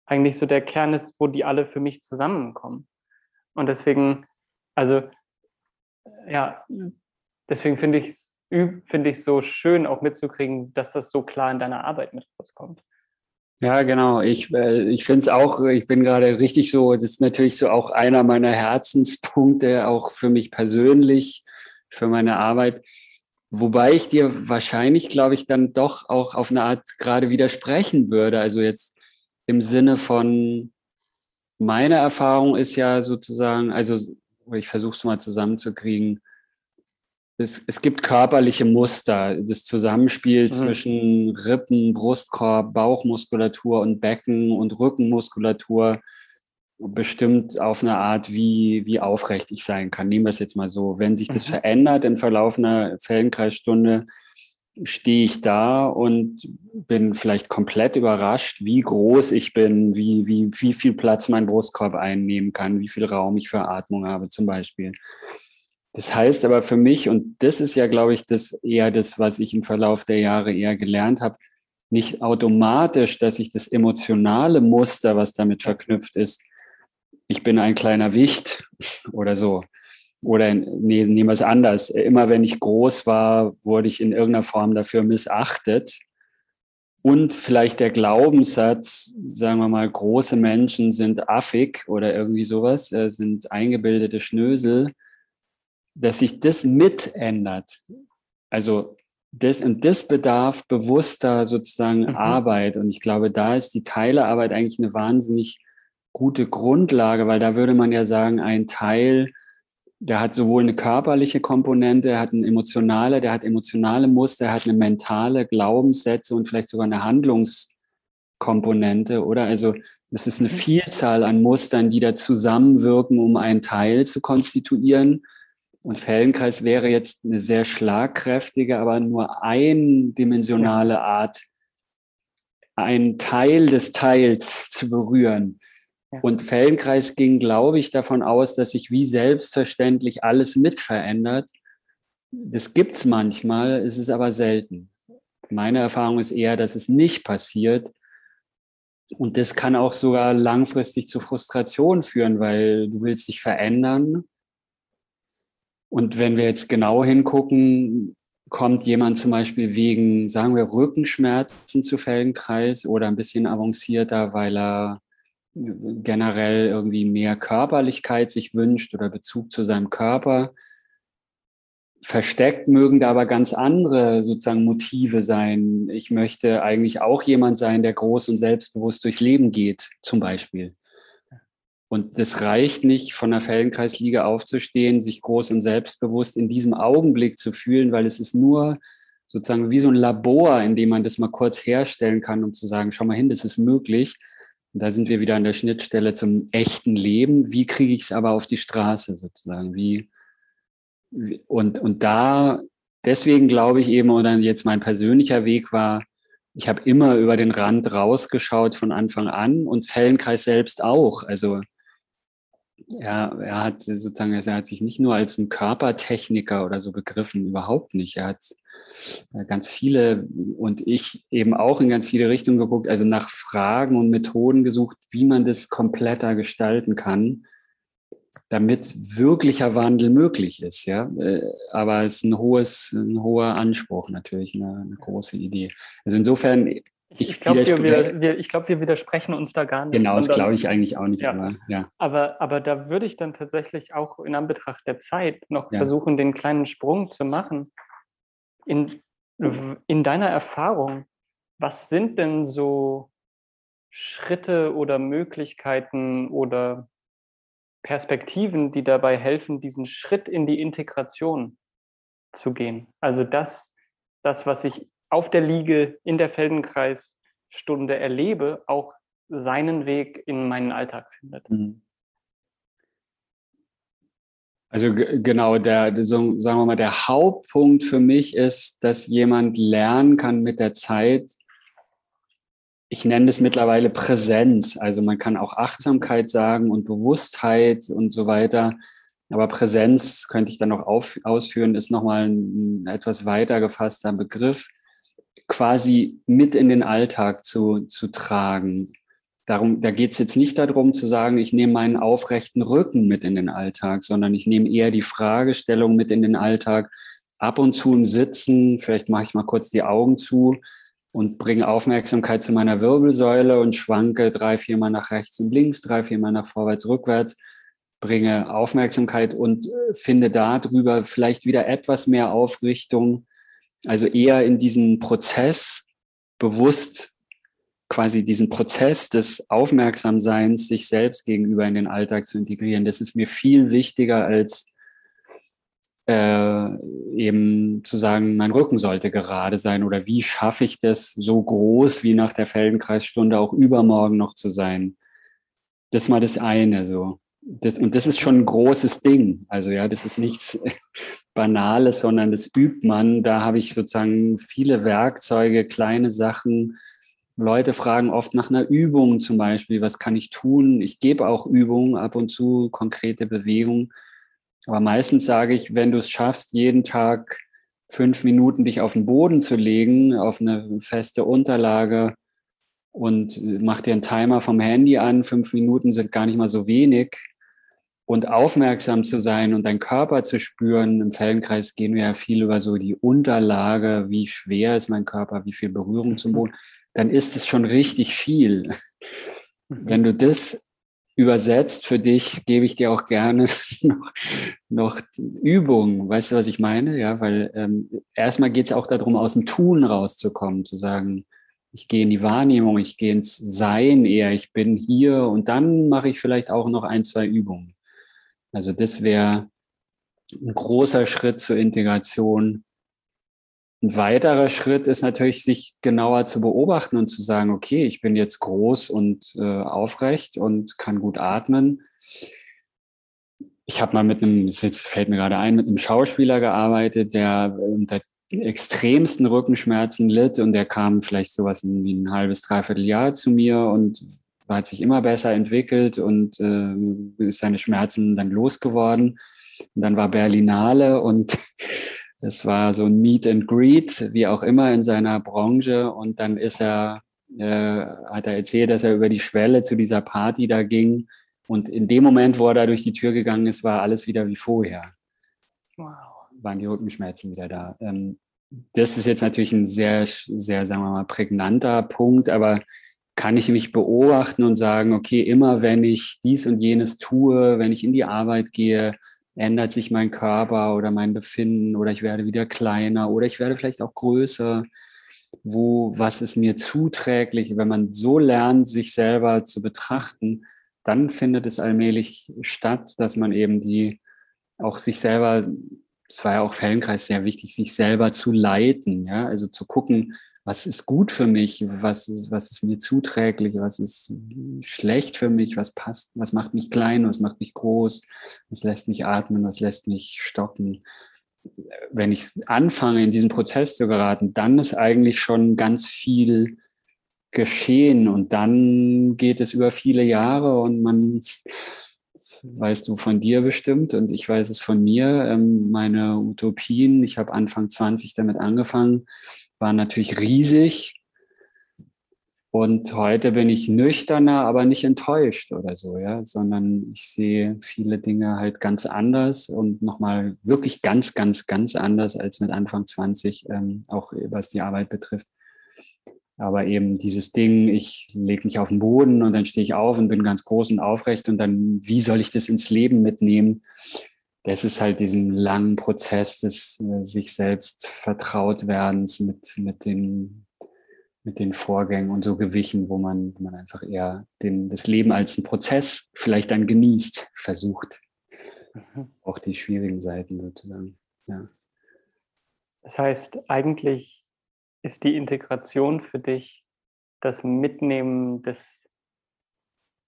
eigentlich so der Kern ist, wo die alle für mich zusammenkommen. Und deswegen, also ja, deswegen finde ich es finde ich so schön auch mitzukriegen, dass das so klar in deiner Arbeit mit rauskommt. Ja, genau. Ich, äh, ich finde es auch, ich bin gerade richtig so, das ist natürlich so auch einer meiner Herzenspunkte, auch für mich persönlich, für meine Arbeit. Wobei ich dir wahrscheinlich, glaube ich, dann doch auch auf eine Art gerade widersprechen würde. Also jetzt im Sinne von, meine Erfahrung ist ja sozusagen, also ich versuche es mal zusammenzukriegen, es, es gibt körperliche Muster, das Zusammenspiel mhm. zwischen Rippen, Brustkorb, Bauchmuskulatur und Becken und Rückenmuskulatur bestimmt auf eine Art, wie, wie aufrecht ich sein kann. Nehmen wir es jetzt mal so. Wenn sich das mhm. verändert im Verlauf einer Feldenkreisstunde, stehe ich da und bin vielleicht komplett überrascht, wie groß ich bin, wie, wie, wie viel Platz mein Brustkorb einnehmen kann, wie viel Raum ich für Atmung habe zum Beispiel. Das heißt aber für mich, und das ist ja, glaube ich, das eher das, was ich im Verlauf der Jahre eher gelernt habe, nicht automatisch, dass ich das emotionale Muster, was damit verknüpft ist, ich bin ein kleiner Wicht oder so. Oder nee, nehmen anders. Immer wenn ich groß war, wurde ich in irgendeiner Form dafür missachtet. Und vielleicht der Glaubenssatz, sagen wir mal, große Menschen sind affig oder irgendwie sowas, äh, sind eingebildete Schnösel, dass sich das mitändert. Also das und das bedarf bewusster sozusagen mhm. Arbeit. Und ich glaube, da ist die Teilearbeit eigentlich eine wahnsinnig gute Grundlage, weil da würde man ja sagen, ein Teil, der hat sowohl eine körperliche Komponente, der hat eine emotionale, der hat emotionale Muster, der hat eine mentale Glaubenssätze und vielleicht sogar eine Handlungskomponente, oder? Also es ist eine mhm. Vielzahl an Mustern, die da zusammenwirken, um einen Teil zu konstituieren. Und Feldenkreis wäre jetzt eine sehr schlagkräftige, aber nur eindimensionale Art, einen Teil des Teils zu berühren. Ja. Und Feldenkreis ging, glaube ich, davon aus, dass sich wie selbstverständlich alles mit verändert. Das gibt es manchmal, ist es aber selten. Meine Erfahrung ist eher, dass es nicht passiert. Und das kann auch sogar langfristig zu Frustration führen, weil du willst dich verändern und wenn wir jetzt genau hingucken, kommt jemand zum Beispiel wegen, sagen wir, Rückenschmerzen zu Feldenkreis oder ein bisschen avancierter, weil er generell irgendwie mehr Körperlichkeit sich wünscht oder Bezug zu seinem Körper. Versteckt mögen da aber ganz andere sozusagen Motive sein. Ich möchte eigentlich auch jemand sein, der groß und selbstbewusst durchs Leben geht, zum Beispiel. Und das reicht nicht, von der Feldenkreisliga aufzustehen, sich groß und selbstbewusst in diesem Augenblick zu fühlen, weil es ist nur sozusagen wie so ein Labor, in dem man das mal kurz herstellen kann, um zu sagen, schau mal hin, das ist möglich. Und da sind wir wieder an der Schnittstelle zum echten Leben. Wie kriege ich es aber auf die Straße sozusagen? Wie, und, und da, deswegen glaube ich eben, oder jetzt mein persönlicher Weg war, ich habe immer über den Rand rausgeschaut von Anfang an und Fellenkreis selbst auch. Also er, er hat sozusagen, er hat sich nicht nur als ein Körpertechniker oder so begriffen, überhaupt nicht. Er hat äh, ganz viele und ich eben auch in ganz viele Richtungen geguckt, also nach Fragen und Methoden gesucht, wie man das kompletter gestalten kann, damit wirklicher Wandel möglich ist. Ja, äh, aber es ist ein hohes, ein hoher Anspruch natürlich, eine, eine große Idee. Also insofern ich, ich glaube, wir, wir, glaub, wir widersprechen uns da gar nicht. Genau, das glaube ich eigentlich auch nicht. Ja. Aber, ja. aber, aber da würde ich dann tatsächlich auch in Anbetracht der Zeit noch ja. versuchen, den kleinen Sprung zu machen. In, in deiner Erfahrung, was sind denn so Schritte oder Möglichkeiten oder Perspektiven, die dabei helfen, diesen Schritt in die Integration zu gehen? Also das, das was ich auf der Liege in der Feldenkreisstunde erlebe, auch seinen Weg in meinen Alltag findet. Mhm. Also genau, der, so, sagen wir mal, der Hauptpunkt für mich ist, dass jemand lernen kann mit der Zeit, ich nenne es mittlerweile Präsenz. Also man kann auch Achtsamkeit sagen und Bewusstheit und so weiter. Aber Präsenz könnte ich dann noch auf, ausführen, ist nochmal ein etwas weiter gefasster Begriff quasi mit in den Alltag zu, zu tragen. Darum, da geht es jetzt nicht darum zu sagen, ich nehme meinen aufrechten Rücken mit in den Alltag, sondern ich nehme eher die Fragestellung mit in den Alltag. Ab und zu im Sitzen, vielleicht mache ich mal kurz die Augen zu und bringe Aufmerksamkeit zu meiner Wirbelsäule und schwanke drei, viermal nach rechts und links, drei, viermal nach vorwärts, rückwärts, bringe Aufmerksamkeit und äh, finde darüber vielleicht wieder etwas mehr Aufrichtung also eher in diesen Prozess bewusst quasi diesen Prozess des Aufmerksamseins sich selbst gegenüber in den Alltag zu integrieren. Das ist mir viel wichtiger als äh, eben zu sagen, mein Rücken sollte gerade sein oder wie schaffe ich das so groß wie nach der Feldenkreisstunde auch übermorgen noch zu sein. Das ist mal das eine so das, und das ist schon ein großes Ding. Also ja, das ist nichts Banales, sondern das übt man. Da habe ich sozusagen viele Werkzeuge, kleine Sachen. Leute fragen oft nach einer Übung zum Beispiel, was kann ich tun? Ich gebe auch Übungen ab und zu, konkrete Bewegungen. Aber meistens sage ich, wenn du es schaffst, jeden Tag fünf Minuten dich auf den Boden zu legen, auf eine feste Unterlage und mach dir einen Timer vom Handy an, fünf Minuten sind gar nicht mal so wenig. Und aufmerksam zu sein und deinen Körper zu spüren. Im Feldenkreis gehen wir ja viel über so die Unterlage, wie schwer ist mein Körper, wie viel Berührung zum Boden. Dann ist es schon richtig viel. Mhm. Wenn du das übersetzt für dich, gebe ich dir auch gerne noch, noch Übungen. Weißt du, was ich meine? Ja, weil ähm, erstmal geht es auch darum, aus dem Tun rauszukommen, zu sagen, ich gehe in die Wahrnehmung, ich gehe ins Sein eher, ich bin hier und dann mache ich vielleicht auch noch ein, zwei Übungen. Also das wäre ein großer Schritt zur Integration. Ein weiterer Schritt ist natürlich, sich genauer zu beobachten und zu sagen, okay, ich bin jetzt groß und äh, aufrecht und kann gut atmen. Ich habe mal mit einem, jetzt fällt mir gerade ein, mit einem Schauspieler gearbeitet, der unter extremsten Rückenschmerzen litt und der kam vielleicht sowas in ein halbes, dreiviertel Jahr zu mir und hat sich immer besser entwickelt und äh, ist seine Schmerzen dann losgeworden. Und dann war Berlinale und es war so ein Meet and Greet, wie auch immer in seiner Branche. Und dann ist er, äh, hat er erzählt, dass er über die Schwelle zu dieser Party da ging. Und in dem Moment, wo er da durch die Tür gegangen ist, war alles wieder wie vorher. Wow. Waren die Rückenschmerzen wieder da. Ähm, das ist jetzt natürlich ein sehr, sehr, sagen wir mal, prägnanter Punkt, aber kann ich mich beobachten und sagen, okay, immer wenn ich dies und jenes tue, wenn ich in die Arbeit gehe, ändert sich mein Körper oder mein Befinden oder ich werde wieder kleiner oder ich werde vielleicht auch größer. Wo, was ist mir zuträglich? Wenn man so lernt, sich selber zu betrachten, dann findet es allmählich statt, dass man eben die auch sich selber, es war ja auch Fellenkreis sehr wichtig, sich selber zu leiten, ja, also zu gucken, was ist gut für mich, was ist, was ist mir zuträglich, was ist schlecht für mich, was passt, was macht mich klein, was macht mich groß, was lässt mich atmen, was lässt mich stocken. Wenn ich anfange, in diesen Prozess zu geraten, dann ist eigentlich schon ganz viel geschehen und dann geht es über viele Jahre und man, weißt du von dir bestimmt und ich weiß es von mir, ähm, meine Utopien, ich habe Anfang 20 damit angefangen, war natürlich riesig. Und heute bin ich nüchterner, aber nicht enttäuscht oder so, ja, sondern ich sehe viele Dinge halt ganz anders und nochmal wirklich ganz, ganz, ganz anders als mit Anfang 20, ähm, auch was die Arbeit betrifft. Aber eben dieses Ding, ich lege mich auf den Boden und dann stehe ich auf und bin ganz groß und aufrecht und dann, wie soll ich das ins Leben mitnehmen? das ist halt diesen langen Prozess des äh, sich selbst vertraut werdens mit, mit, den, mit den Vorgängen und so gewichen, wo man, man einfach eher den, das Leben als einen Prozess vielleicht dann genießt, versucht. Mhm. Auch die schwierigen Seiten sozusagen. Ja. Das heißt, eigentlich ist die Integration für dich das Mitnehmen des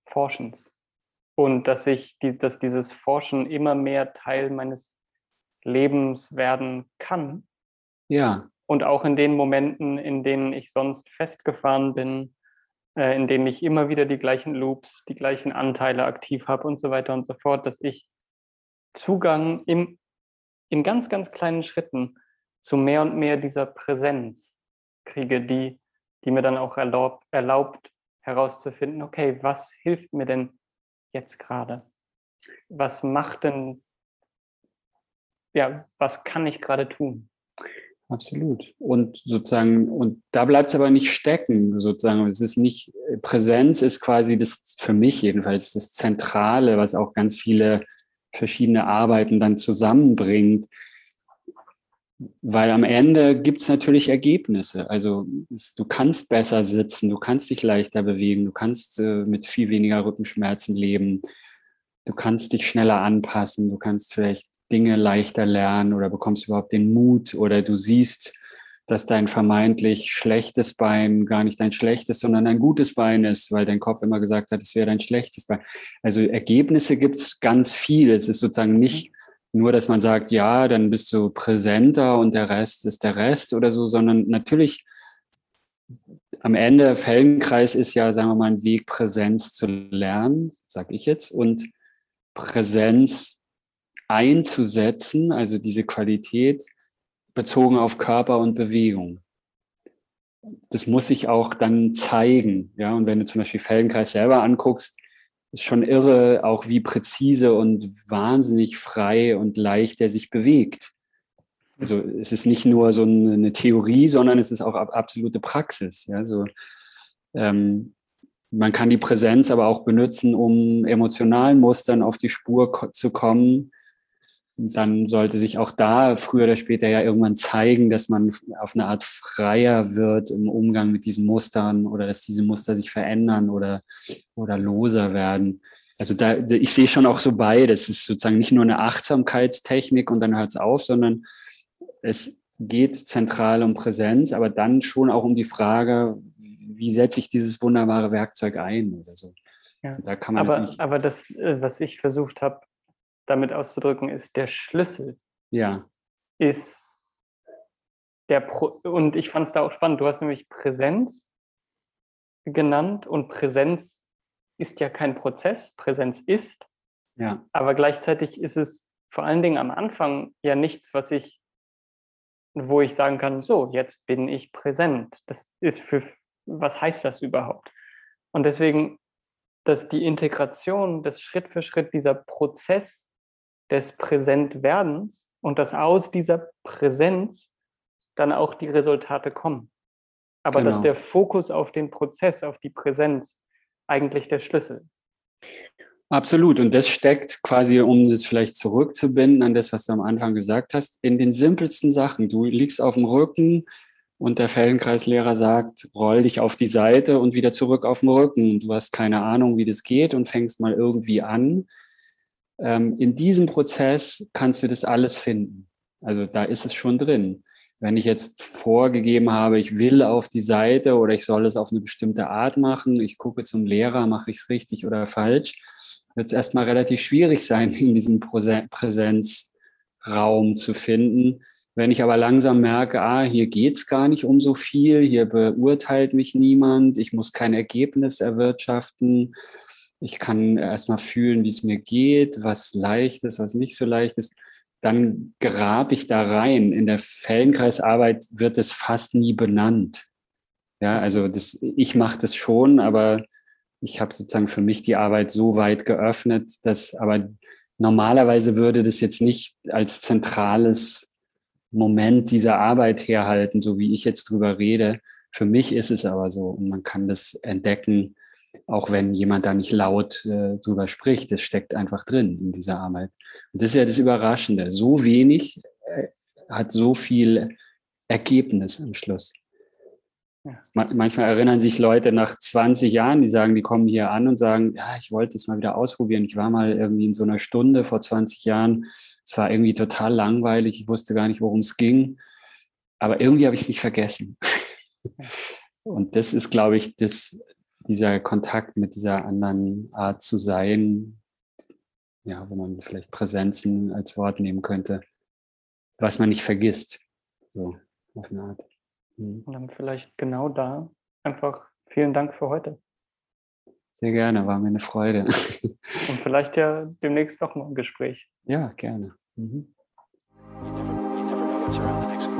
Forschens und dass ich, die, dass dieses Forschen immer mehr Teil meines Lebens werden kann. Ja. Und auch in den Momenten, in denen ich sonst festgefahren bin, äh, in denen ich immer wieder die gleichen Loops, die gleichen Anteile aktiv habe und so weiter und so fort, dass ich Zugang im, in ganz, ganz kleinen Schritten zu mehr und mehr dieser Präsenz kriege, die, die mir dann auch erlaubt, erlaubt herauszufinden, okay, was hilft mir denn jetzt gerade? Was macht denn, ja, was kann ich gerade tun? Absolut. Und sozusagen, und da bleibt es aber nicht stecken, sozusagen. Es ist nicht, Präsenz ist quasi das, für mich jedenfalls, das Zentrale, was auch ganz viele verschiedene Arbeiten dann zusammenbringt. Weil am Ende gibt es natürlich Ergebnisse. Also du kannst besser sitzen, du kannst dich leichter bewegen, du kannst äh, mit viel weniger Rückenschmerzen leben, du kannst dich schneller anpassen, du kannst vielleicht Dinge leichter lernen oder bekommst überhaupt den Mut oder du siehst, dass dein vermeintlich schlechtes Bein gar nicht dein schlechtes, sondern ein gutes Bein ist, weil dein Kopf immer gesagt hat, es wäre dein schlechtes Bein. Also Ergebnisse gibt es ganz viel. Es ist sozusagen nicht nur, dass man sagt, ja, dann bist du präsenter und der Rest ist der Rest oder so, sondern natürlich am Ende, Feldenkreis ist ja, sagen wir mal, ein Weg, Präsenz zu lernen, sag ich jetzt, und Präsenz einzusetzen, also diese Qualität bezogen auf Körper und Bewegung. Das muss sich auch dann zeigen. Ja, und wenn du zum Beispiel Feldenkreis selber anguckst, ist schon irre, auch wie präzise und wahnsinnig frei und leicht er sich bewegt. Also es ist nicht nur so eine Theorie, sondern es ist auch absolute Praxis. Ja, so, ähm, man kann die Präsenz aber auch benutzen, um emotionalen Mustern auf die Spur zu kommen. Dann sollte sich auch da früher oder später ja irgendwann zeigen, dass man auf eine Art freier wird im Umgang mit diesen Mustern oder dass diese Muster sich verändern oder, oder loser werden. Also da, ich sehe schon auch so beides. Es ist sozusagen nicht nur eine Achtsamkeitstechnik und dann hört es auf, sondern es geht zentral um Präsenz, aber dann schon auch um die Frage, wie setze ich dieses wunderbare Werkzeug ein oder so. Ja. Da kann man aber, aber das, äh, was ich versucht habe, damit auszudrücken, ist der Schlüssel. Ja. Ist der Pro und ich fand es da auch spannend. Du hast nämlich Präsenz genannt und Präsenz ist ja kein Prozess, Präsenz ist. Ja. Aber gleichzeitig ist es vor allen Dingen am Anfang ja nichts, was ich wo ich sagen kann, so, jetzt bin ich präsent. Das ist für, was heißt das überhaupt? Und deswegen, dass die Integration, das Schritt für Schritt, dieser Prozess des Präsentwerdens und dass aus dieser Präsenz dann auch die Resultate kommen. Aber genau. dass der Fokus auf den Prozess, auf die Präsenz eigentlich der Schlüssel. Absolut. Und das steckt quasi, um das vielleicht zurückzubinden an das, was du am Anfang gesagt hast, in den simpelsten Sachen. Du liegst auf dem Rücken und der Feldenkreislehrer sagt, roll dich auf die Seite und wieder zurück auf den Rücken. Du hast keine Ahnung, wie das geht und fängst mal irgendwie an. Ähm, in diesem Prozess kannst du das alles finden. Also da ist es schon drin. Wenn ich jetzt vorgegeben habe, ich will auf die Seite oder ich soll es auf eine bestimmte Art machen, ich gucke zum Lehrer, mache ich es richtig oder falsch, wird es erstmal relativ schwierig sein, in diesem Präsenzraum zu finden. Wenn ich aber langsam merke, ah, hier geht's gar nicht um so viel, hier beurteilt mich niemand, ich muss kein Ergebnis erwirtschaften, ich kann erstmal fühlen, wie es mir geht, was leicht ist, was nicht so leicht ist, dann gerate ich da rein. In der Feldenkreisarbeit wird es fast nie benannt. Ja, also das, ich mache das schon, aber ich habe sozusagen für mich die Arbeit so weit geöffnet, dass aber normalerweise würde das jetzt nicht als zentrales Moment dieser Arbeit herhalten, so wie ich jetzt drüber rede. Für mich ist es aber so und man kann das entdecken, auch wenn jemand da nicht laut äh, drüber spricht. Das steckt einfach drin in dieser Arbeit. Und das ist ja das Überraschende. So wenig äh, hat so viel Ergebnis am Schluss. Ja. Manchmal erinnern sich Leute nach 20 Jahren, die sagen, die kommen hier an und sagen, ja, ich wollte es mal wieder ausprobieren. Ich war mal irgendwie in so einer Stunde vor 20 Jahren. Es war irgendwie total langweilig. Ich wusste gar nicht, worum es ging. Aber irgendwie habe ich es nicht vergessen. Und das ist, glaube ich, das, dieser Kontakt mit dieser anderen Art zu sein, ja, wo man vielleicht Präsenzen als Wort nehmen könnte, was man nicht vergisst. So, auf eine Art. Mhm. Und dann vielleicht genau da einfach vielen Dank für heute. Sehr gerne, war mir eine Freude. Und vielleicht ja demnächst noch mal ein Gespräch. Ja, gerne. Mhm. You never, you never